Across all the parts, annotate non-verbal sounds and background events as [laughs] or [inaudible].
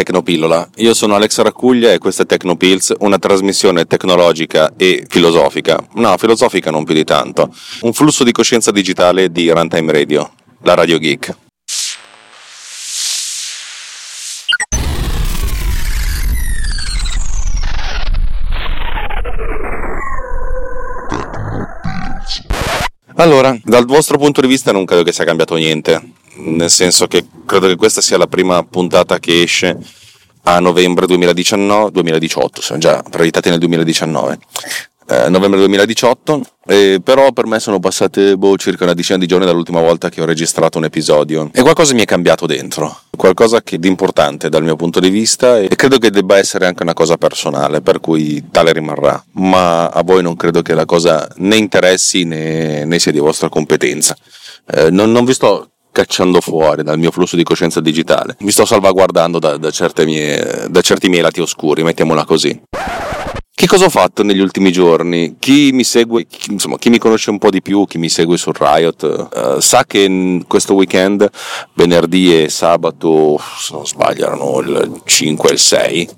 Tecnopillola, io sono Alex Raccuglia e questa è Tecnopills, una trasmissione tecnologica e filosofica. No, filosofica non più di tanto. Un flusso di coscienza digitale di Runtime Radio, la Radio Geek. Allora, dal vostro punto di vista non credo che sia cambiato niente, nel senso che credo che questa sia la prima puntata che esce a novembre 2019, 2018, siamo già proiettati nel 2019. Eh, novembre 2018, eh, però per me sono passate boh, circa una decina di giorni dall'ultima volta che ho registrato un episodio e qualcosa mi è cambiato dentro, qualcosa che di importante dal mio punto di vista e credo che debba essere anche una cosa personale, per cui tale rimarrà, ma a voi non credo che la cosa né interessi né, né sia di vostra competenza. Eh, non, non vi sto cacciando fuori dal mio flusso di coscienza digitale. Mi sto salvaguardando da, da, mie, da certi miei lati oscuri, mettiamola così. Che cosa ho fatto negli ultimi giorni? Chi mi segue, chi, insomma, chi mi conosce un po' di più, chi mi segue su Riot, uh, sa che questo weekend, venerdì e sabato, se non sbaglio, erano il 5 e il 6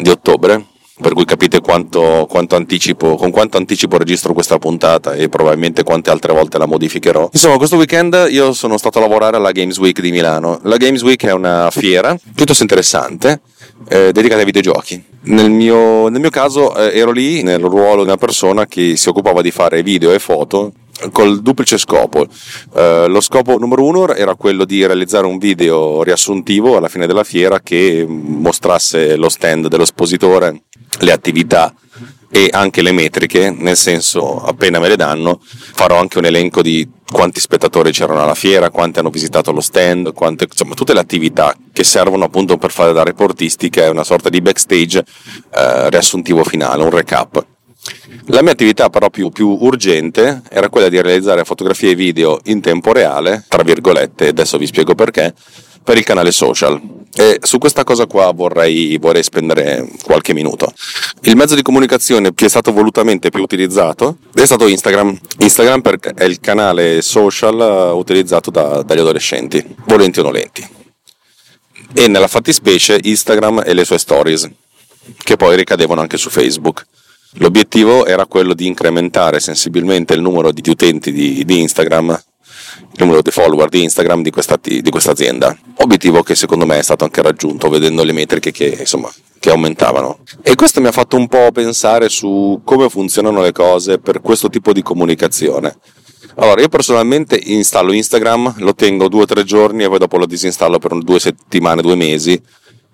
di ottobre, per cui capite quanto, quanto anticipo, con quanto anticipo registro questa puntata e probabilmente quante altre volte la modificherò. Insomma, questo weekend io sono stato a lavorare alla Games Week di Milano. La Games Week è una fiera piuttosto interessante eh, dedicata ai videogiochi. Nel mio, nel mio caso eh, ero lì nel ruolo di una persona che si occupava di fare video e foto col duplice scopo. Uh, lo scopo numero uno era quello di realizzare un video riassuntivo alla fine della fiera che mostrasse lo stand dell'espositore le attività e anche le metriche, nel senso appena me le danno farò anche un elenco di quanti spettatori c'erano alla fiera, quanti hanno visitato lo stand, quante, insomma tutte le attività che servono appunto per fare da reportistica, è una sorta di backstage eh, riassuntivo finale, un recap. La mia attività però più, più, urgente era quella di realizzare fotografie e video in tempo reale, tra virgolette, adesso vi spiego perché, per il canale social. E su questa cosa qua vorrei, vorrei spendere qualche minuto. Il mezzo di comunicazione che è stato volutamente più utilizzato è stato Instagram. Instagram è il canale social utilizzato da, dagli adolescenti, volenti o nolenti. E nella fattispecie Instagram e le sue stories, che poi ricadevano anche su Facebook. L'obiettivo era quello di incrementare sensibilmente il numero di utenti di, di Instagram il numero di follower di Instagram di questa, di questa azienda. Obiettivo che secondo me è stato anche raggiunto vedendo le metriche che, insomma, che aumentavano. E questo mi ha fatto un po' pensare su come funzionano le cose per questo tipo di comunicazione. Allora, io personalmente installo Instagram, lo tengo due o tre giorni e poi dopo lo disinstallo per due settimane, due mesi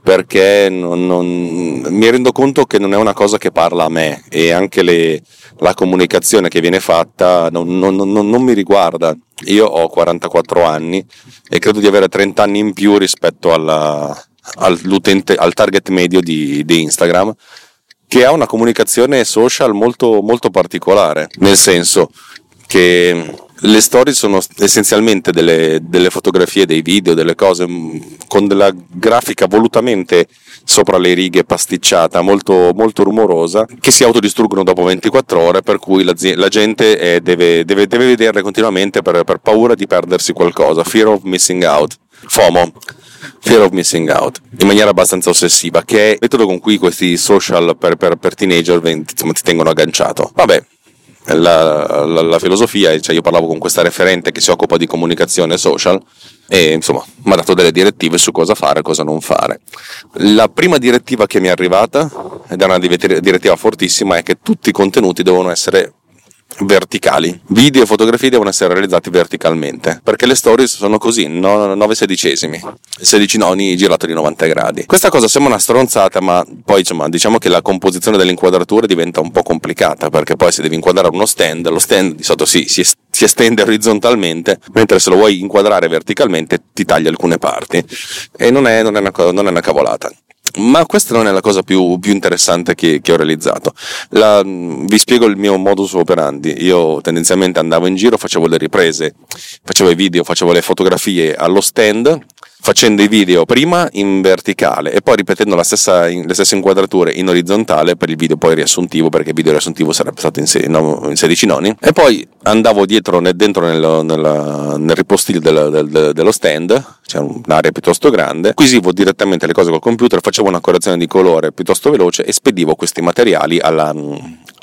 perché non, non, mi rendo conto che non è una cosa che parla a me e anche le, la comunicazione che viene fatta non, non, mi riguarda. Io ho 44 anni e credo di avere 30 anni in più rispetto alla, all'utente, al target medio di, di Instagram che ha una comunicazione social molto, molto particolare, nel senso che le storie sono essenzialmente delle, delle, fotografie, dei video, delle cose mm, con della grafica volutamente sopra le righe pasticciata, molto, molto rumorosa, che si autodistruggono dopo 24 ore, per cui la, la gente è, deve, deve, deve, vederle continuamente per, per paura di perdersi qualcosa. Fear of missing out. FOMO. Fear of Missing Out in maniera abbastanza ossessiva, che è il metodo con cui questi social per, per, per teenager insomma, ti tengono agganciato. Vabbè, la, la, la, filosofia, cioè io parlavo con questa referente che si occupa di comunicazione social e insomma mi ha dato delle direttive su cosa fare e cosa non fare. La prima direttiva che mi è arrivata, ed è una direttiva fortissima, è che tutti i contenuti devono essere verticali. Video e fotografie devono essere realizzati verticalmente, perché le stories sono così, 9 sedicesimi, 16 noni girato di 90 gradi. Questa cosa sembra una stronzata, ma poi insomma, diciamo che la composizione delle inquadrature diventa un po' complicata, perché poi se devi inquadrare uno stand, lo stand di solito sì, si, si estende orizzontalmente, mentre se lo vuoi inquadrare verticalmente ti taglia alcune parti. E non è, non è, una, non è una cavolata. Ma questa non è la cosa più, più interessante che, che, ho realizzato. La, vi spiego il mio modus operandi. Io tendenzialmente andavo in giro, facevo le riprese, facevo i video, facevo le fotografie allo stand facendo i video prima in verticale e poi ripetendo stessa, le stesse inquadrature in orizzontale per il video poi riassuntivo perché il video riassuntivo sarebbe stato in, se, no, in 16 noni. E poi andavo dietro dentro nel, nel, nel ripostiglio del, del, dello stand c'è un'area piuttosto grande acquisivo direttamente le cose col computer facevo una correzione di colore piuttosto veloce e spedivo questi materiali alla,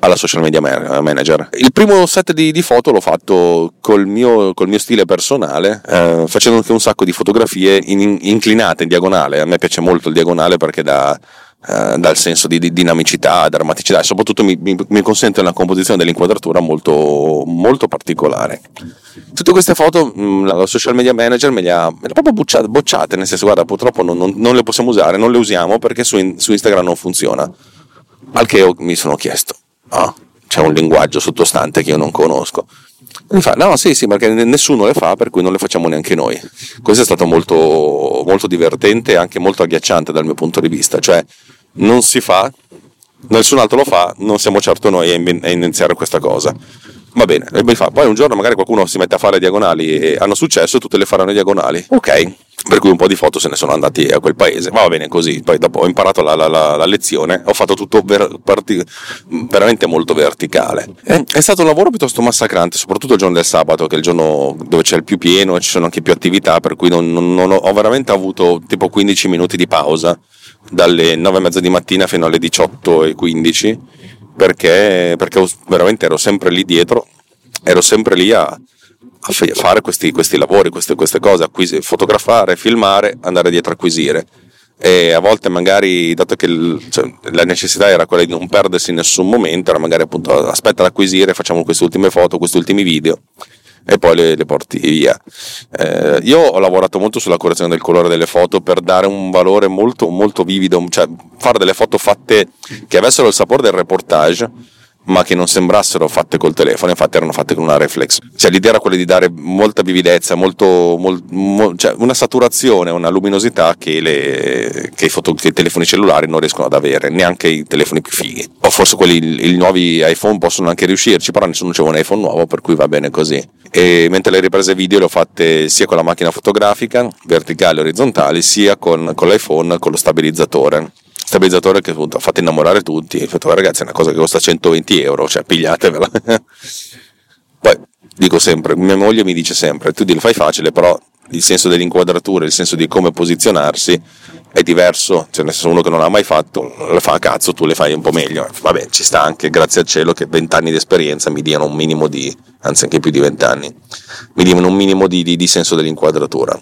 alla social media manager. Il primo set di, di foto l'ho fatto col mio, col mio stile personale, eh, facendo anche un sacco di fotografie in, inclinate in diagonale. A me piace molto il diagonale perché dà, eh, dà il senso di, di, dinamicità, drammaticità e soprattutto mi, mi, mi, consente una composizione dell'inquadratura molto, molto particolare. Tutte queste foto mm, la social media manager me le ha, me le proprio bocciate, bocciate, nel senso guarda purtroppo non, non, non, le possiamo usare, non le usiamo perché su, su Instagram non funziona. Al che mi sono chiesto, ah, c'è un linguaggio sottostante che io non conosco. E mi fa, no, sì, sì, perché nessuno le fa, per cui non le facciamo neanche noi. Questo è stato molto, molto divertente e anche molto agghiacciante dal mio punto di vista, cioè non si fa, nessun altro lo fa, non siamo certo noi a iniziare questa cosa. Va bene, poi un giorno magari qualcuno si mette a fare diagonali e hanno successo, tutte le faranno diagonali. Ok, per cui un po' di foto se ne sono andati a quel paese. Va bene così, poi dopo ho imparato la, la, la, la lezione, ho fatto tutto ver, parti, veramente molto verticale. È, è, stato un lavoro piuttosto massacrante, soprattutto il giorno del sabato, che è il giorno dove c'è il più pieno e ci sono anche più attività, per cui non, non, non ho, ho, veramente avuto tipo 15 minuti di pausa, dalle 9 e mezza di mattina fino alle 18 e 15 perché, perché veramente ero sempre lì dietro, ero sempre lì a, a fare questi, questi lavori, queste, queste cose, acquisire, fotografare, filmare, andare dietro a acquisire. E a volte magari, dato che il, cioè, la necessità era quella di non perdersi in nessun momento, era magari appunto aspetta ad acquisire, facciamo queste ultime foto, questi ultimi video e poi le, le porti via. Eh, io ho lavorato molto sulla correzione del colore delle foto per dare un valore molto, molto vivido, cioè fare delle foto fatte che avessero il sapore del reportage ma che non sembrassero fatte col telefono, infatti erano fatte con una reflex. Cioè, l'idea era quella di dare molta vividezza, molto, mol, mol, cioè una saturazione, una luminosità che, le, che, i foto, che, i telefoni cellulari non riescono ad avere, neanche i telefoni più fighi. O forse quelli, i nuovi iPhone possono anche riuscirci, però nessuno c'è un iPhone nuovo, per cui va bene così. E mentre le riprese video le ho fatte sia con la macchina fotografica, verticale e orizzontali, sia con, con l'iPhone, con lo stabilizzatore stabilizzatore che appunto ha fatto innamorare tutti. Ho detto, ragazzi, è una cosa che costa 120 euro, cioè pigliatevela. [laughs] Poi dico sempre, mia moglie mi dice sempre, tu lo fai facile, però il senso dell'inquadratura, il senso di come posizionarsi è diverso, cioè nel senso uno che non ha mai fatto le fa a cazzo, tu le fai un po' meglio. Vabbè, ci sta anche, grazie al cielo, che 20 anni di esperienza mi diano un minimo di, anzi anche più di 20 anni, mi diano un minimo di, di, di senso dell'inquadratura.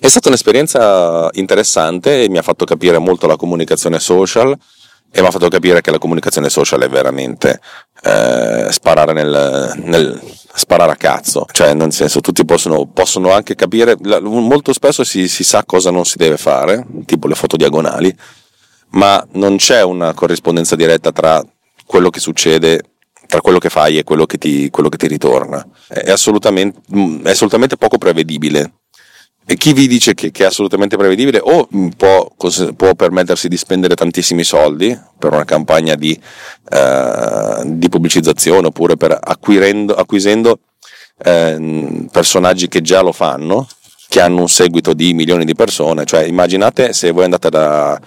È stata un'esperienza interessante e mi ha fatto capire molto la comunicazione social e mi ha fatto capire che la comunicazione social è veramente eh, sparare, nel, nel, sparare a cazzo, cioè nel senso tutti possono, possono anche capire, molto spesso si, si sa cosa non si deve fare, tipo le foto diagonali, ma non c'è una corrispondenza diretta tra quello che succede tra quello che fai e quello che ti, quello che ti ritorna. È assolutamente, è assolutamente poco prevedibile chi vi dice che, che, è assolutamente prevedibile o può, può, permettersi di spendere tantissimi soldi per una campagna di, eh, di pubblicizzazione oppure per acquisendo eh, personaggi che già lo fanno, che hanno un seguito di milioni di persone, cioè immaginate se voi andate da,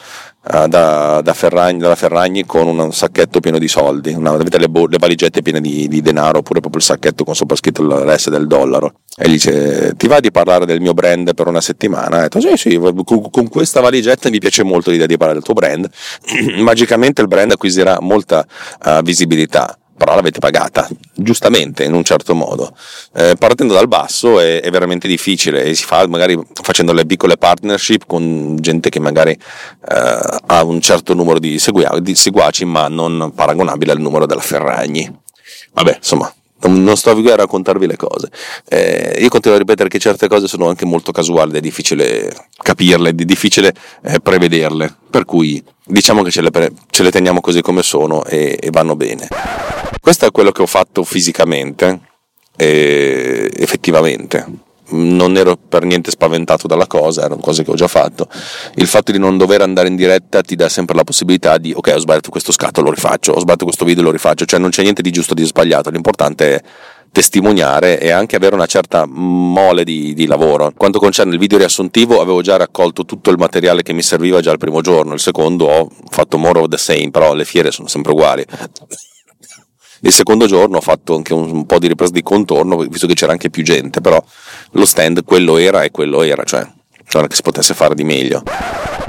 da, da Ferragni, dalla Ferragni con un sacchetto pieno di soldi, una, avete le, le, valigette piene di, di, denaro oppure proprio il sacchetto con sopra scritto l'S del dollaro e gli dice ti va di parlare del mio brand per una settimana? E detto sì sì, con, con questa valigetta mi piace molto l'idea di parlare del tuo brand, [clears throat] magicamente il brand acquisirà molta uh, visibilità però l'avete pagata, giustamente in un certo modo. Eh, partendo dal basso è, è, veramente difficile e si fa magari facendo le piccole partnership con gente che magari eh, ha un certo numero di, segua- di seguaci ma non paragonabile al numero della Ferragni. Vabbè, insomma, non sto a raccontarvi le cose. Eh, io continuo a ripetere che certe cose sono anche molto casuali è difficile capirle, è difficile eh, prevederle, per cui diciamo che ce le, ce le teniamo così come sono e, e vanno bene. Questo è quello che ho fatto fisicamente, e effettivamente. Non ero per niente spaventato dalla cosa, erano cose che ho già fatto. Il fatto di non dover andare in diretta ti dà sempre la possibilità di ok, ho sbagliato questo scatto, lo rifaccio, ho sbagliato questo video, lo rifaccio, cioè non c'è niente di giusto o di sbagliato, l'importante è testimoniare e anche avere una certa mole di, di, lavoro. Quanto concerne il video riassuntivo, avevo già raccolto tutto il materiale che mi serviva già il primo giorno, il secondo ho fatto more of the same, però le fiere sono sempre uguali. Il secondo giorno ho fatto anche un, un po' di riprese di contorno, visto che c'era anche più gente, però lo stand quello era e quello era, cioè non è che si potesse fare di meglio.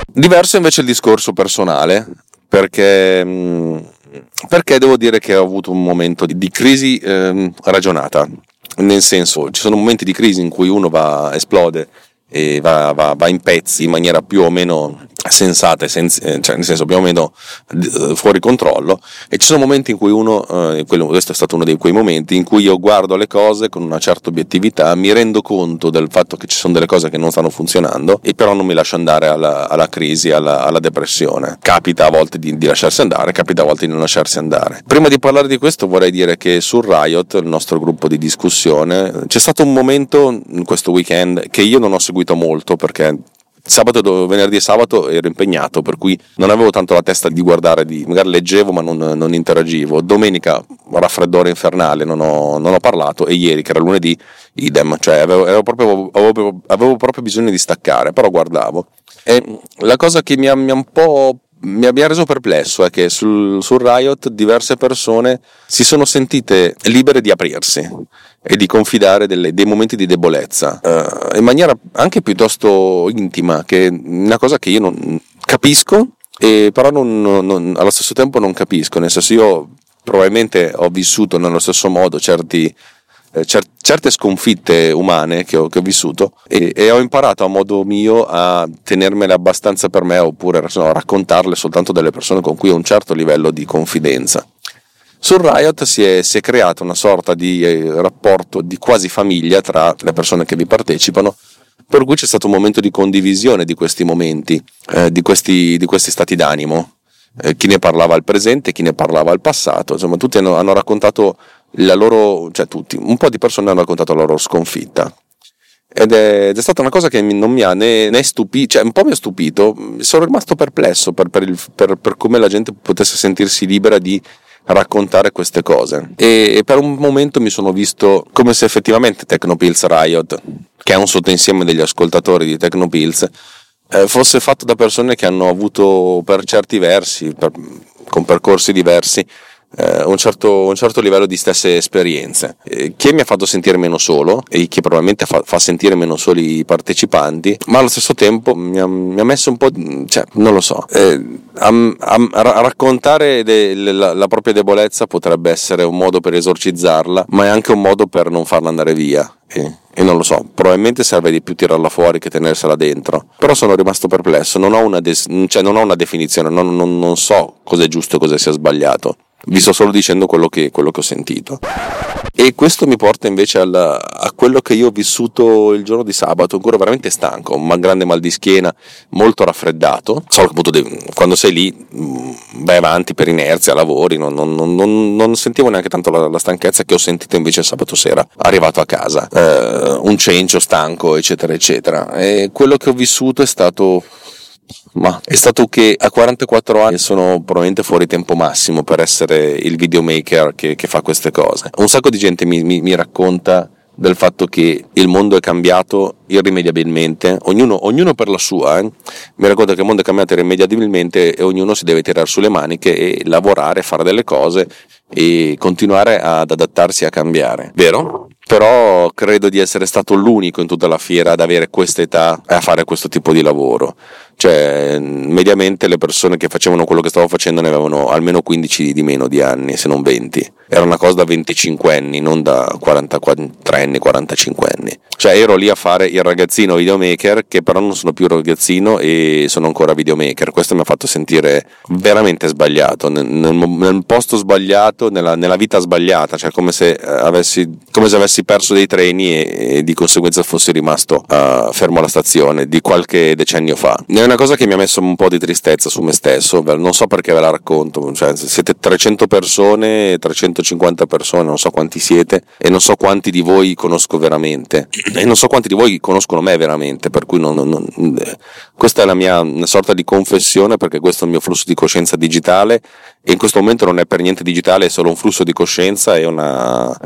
Diverso invece il discorso personale, perché mh, perché devo dire che ho avuto un momento di, di crisi eh, ragionata, nel senso ci sono momenti di crisi in cui uno va, esplode e va, va, va in pezzi in maniera più o meno sensate, senz- eh, cioè nel senso più o meno eh, fuori controllo e ci sono momenti in cui uno, eh, quello, questo è stato uno di quei momenti in cui io guardo le cose con una certa obiettività, mi rendo conto del fatto che ci sono delle cose che non stanno funzionando e però non mi lascio andare alla, alla crisi, alla, alla, depressione. Capita a volte di, di, lasciarsi andare, capita a volte di non lasciarsi andare. Prima di parlare di questo vorrei dire che sul Riot, il nostro gruppo di discussione, c'è stato un momento in questo weekend che io non ho seguito molto perché sabato, venerdì e sabato ero impegnato, per cui non avevo tanto la testa di guardare, di, magari leggevo ma non, non interagivo. Domenica raffreddore infernale, non ho, non ho, parlato e ieri, che era lunedì, idem, cioè avevo, proprio, avevo, avevo proprio bisogno di staccare, però guardavo. E la cosa che mi ha, mi ha un po' mi abbia reso perplesso è che sul, sul, Riot diverse persone si sono sentite libere di aprirsi e di confidare delle, dei momenti di debolezza uh, in maniera anche piuttosto intima, che è una cosa che io non capisco, e però non, non, allo stesso tempo non capisco, nel senso io probabilmente ho vissuto nello stesso modo certi, eh, cer- certe sconfitte umane che ho, che ho vissuto e, e, ho imparato a modo mio a tenermele abbastanza per me oppure no, raccontarle soltanto delle persone con cui ho un certo livello di confidenza. Sul Riot si è, si è creata una sorta di eh, rapporto di quasi famiglia tra le persone che vi partecipano, per cui c'è stato un momento di condivisione di questi momenti, eh, di, questi, di, questi, stati d'animo. Eh, chi ne parlava al presente, chi ne parlava al passato, insomma tutti hanno, hanno raccontato la loro, cioè tutti, un po' di persone hanno raccontato la loro sconfitta. Ed è, ed è, stata una cosa che non mi ha né, né stupito, cioè un po' mi ha stupito, sono rimasto perplesso per, per, il, per, per come la gente potesse sentirsi libera di raccontare queste cose. E, per un momento mi sono visto come se effettivamente Tecnopills Riot, che è un sottoinsieme degli ascoltatori di Tecnopills, eh, fosse fatto da persone che hanno avuto per certi versi, per, con percorsi diversi, eh, un, certo, un, certo, livello di stesse esperienze, eh, che mi ha fatto sentire meno solo e che probabilmente fa, fa, sentire meno soli i partecipanti, ma allo stesso tempo mi ha, mi ha messo un po', cioè, non lo so, eh, a, a, a, raccontare de, la, la, propria debolezza potrebbe essere un modo per esorcizzarla, ma è anche un modo per non farla andare via. E, e non lo so, probabilmente serve di più tirarla fuori che tenersela dentro. Però sono rimasto perplesso, non ho una, des- cioè non ho una definizione, non, non, non so cosa è giusto e cosa sia sbagliato vi sto solo dicendo quello che, quello che ho sentito. E questo mi porta invece al, a quello che io ho vissuto il giorno di sabato, ancora veramente stanco, un grande mal di schiena, molto raffreddato. Solo che appunto quando sei lì mm, vai avanti per inerzia, lavori, non, non, non, non sentivo neanche tanto la, la, stanchezza che ho sentito invece sabato sera, arrivato a casa. Eh, un cencio stanco, eccetera, eccetera. E quello che ho vissuto è stato ma è stato che a 44 anni sono probabilmente fuori tempo massimo per essere il videomaker che, che fa queste cose. Un sacco di gente mi, mi, mi racconta del fatto che il mondo è cambiato irrimediabilmente, ognuno, ognuno per la sua, eh? mi racconta che il mondo è cambiato irrimediabilmente e ognuno si deve tirare sulle maniche e lavorare, fare delle cose e continuare ad adattarsi a cambiare. Vero? Però credo di essere stato l'unico in tutta la fiera ad avere questa età e a fare questo tipo di lavoro. Cioè, mediamente le persone che facevano quello che stavo facendo ne avevano almeno 15 di meno di anni, se non 20. Era una cosa da 25 anni, non da 43 anni, 45 anni. Cioè, ero lì a fare il ragazzino videomaker, che però non sono più ragazzino e sono ancora videomaker. Questo mi ha fatto sentire veramente sbagliato, nel, nel, nel posto sbagliato, nella, nella, vita sbagliata, cioè come se, eh, avessi, come se avessi perso dei treni e, e di conseguenza fossi rimasto uh, fermo alla stazione di qualche decennio fa è una cosa che mi ha messo un po' di tristezza su me stesso, non so perché ve la racconto, cioè, siete 300 persone, 300 150 persone, non so quanti siete e non so quanti di voi conosco veramente. E non so quanti di voi conoscono me veramente, per cui non, non, non, questa è la mia sorta di confessione perché questo è il mio flusso di coscienza digitale e in questo momento non è per niente digitale, è solo un flusso di coscienza e una,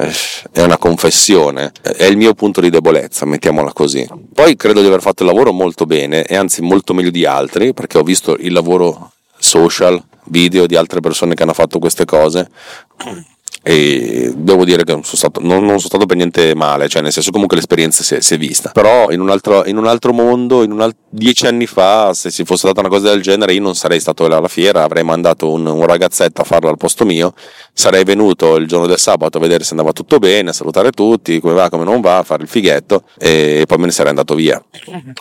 è una confessione, è il mio punto di debolezza, mettiamola così. Poi credo di aver fatto il lavoro molto bene e anzi molto meglio di altri perché ho visto il lavoro social, video di altre persone che hanno fatto queste cose e devo dire che non sono stato, non, non sono stato per niente male, cioè nel senso comunque l'esperienza si è, si è vista, però in un, altro, in un altro mondo, un alt- dieci anni fa, se si fosse data una cosa del genere, io non sarei stato alla fiera, avrei mandato un, un ragazzetto a farlo al posto mio, sarei venuto il giorno del sabato a vedere se andava tutto bene, a salutare tutti, come va, come non va, a fare il fighetto e poi me ne sarei andato via.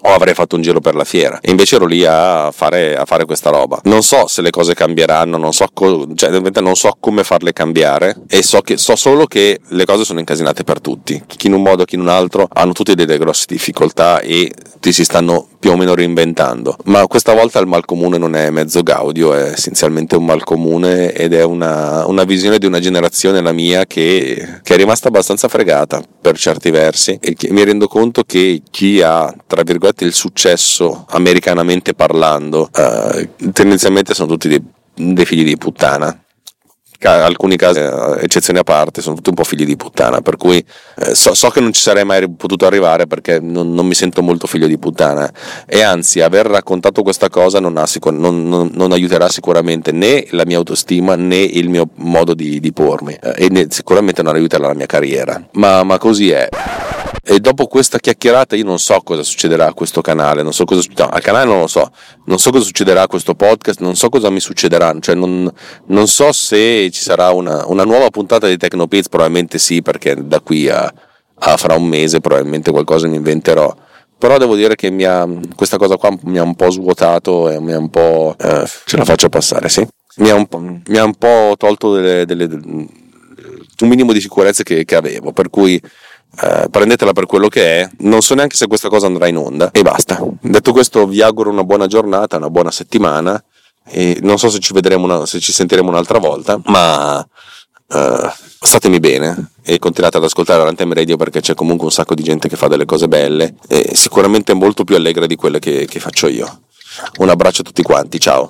O avrei fatto un giro per la fiera. E invece ero lì a fare, a fare questa roba. Non so se le cose cambieranno, non so, co- cioè, non so come farle cambiare e so, che, so solo che le cose sono incasinate per tutti. Chi in un modo, chi in un altro hanno tutte delle grosse difficoltà e ti si stanno più o meno reinventando. Ma questa volta il mal comune non è mezzo gaudio, è essenzialmente un mal comune ed è una, una visione di una generazione, la mia, che, che, è rimasta abbastanza fregata per certi versi. E mi rendo conto che chi ha, tra virgolette, il successo americanamente parlando, eh, tendenzialmente sono tutti dei, dei figli di puttana alcuni casi, eh, eccezioni a parte, sono tutti un po' figli di puttana, per cui eh, so, so, che non ci sarei mai potuto arrivare perché non, non, mi sento molto figlio di puttana e anzi aver raccontato questa cosa non, sicur- non, non aiuterà sicuramente né la mia autostima né il mio modo di, di pormi eh, e né, sicuramente non aiuterà la mia carriera, ma, ma così è. E dopo questa chiacchierata io non so cosa succederà a questo canale, non so cosa no, al canale non lo so, non so cosa succederà a questo podcast, non so cosa mi succederà, cioè non, non so se ci sarà una, una nuova puntata di Tecnopiz, probabilmente sì, perché da qui a, a fra un mese probabilmente qualcosa mi inventerò però devo dire che ha, questa cosa qua mi ha un po' svuotato e mi ha un po'... Eh, ce la faccio passare, sì? Mi ha un po', ha un po tolto delle, delle, un minimo di sicurezza che, che avevo, per cui eh, prendetela per quello che è, non so neanche se questa cosa andrà in onda e basta. Detto questo vi auguro una buona giornata, una buona settimana e non so se ci vedremo, una, se ci sentiremo un'altra volta, ma uh, statemi bene e continuate ad ascoltare l'Anthem Radio perché c'è comunque un sacco di gente che fa delle cose belle e sicuramente molto più allegre di quelle che, che faccio io. Un abbraccio a tutti quanti, ciao!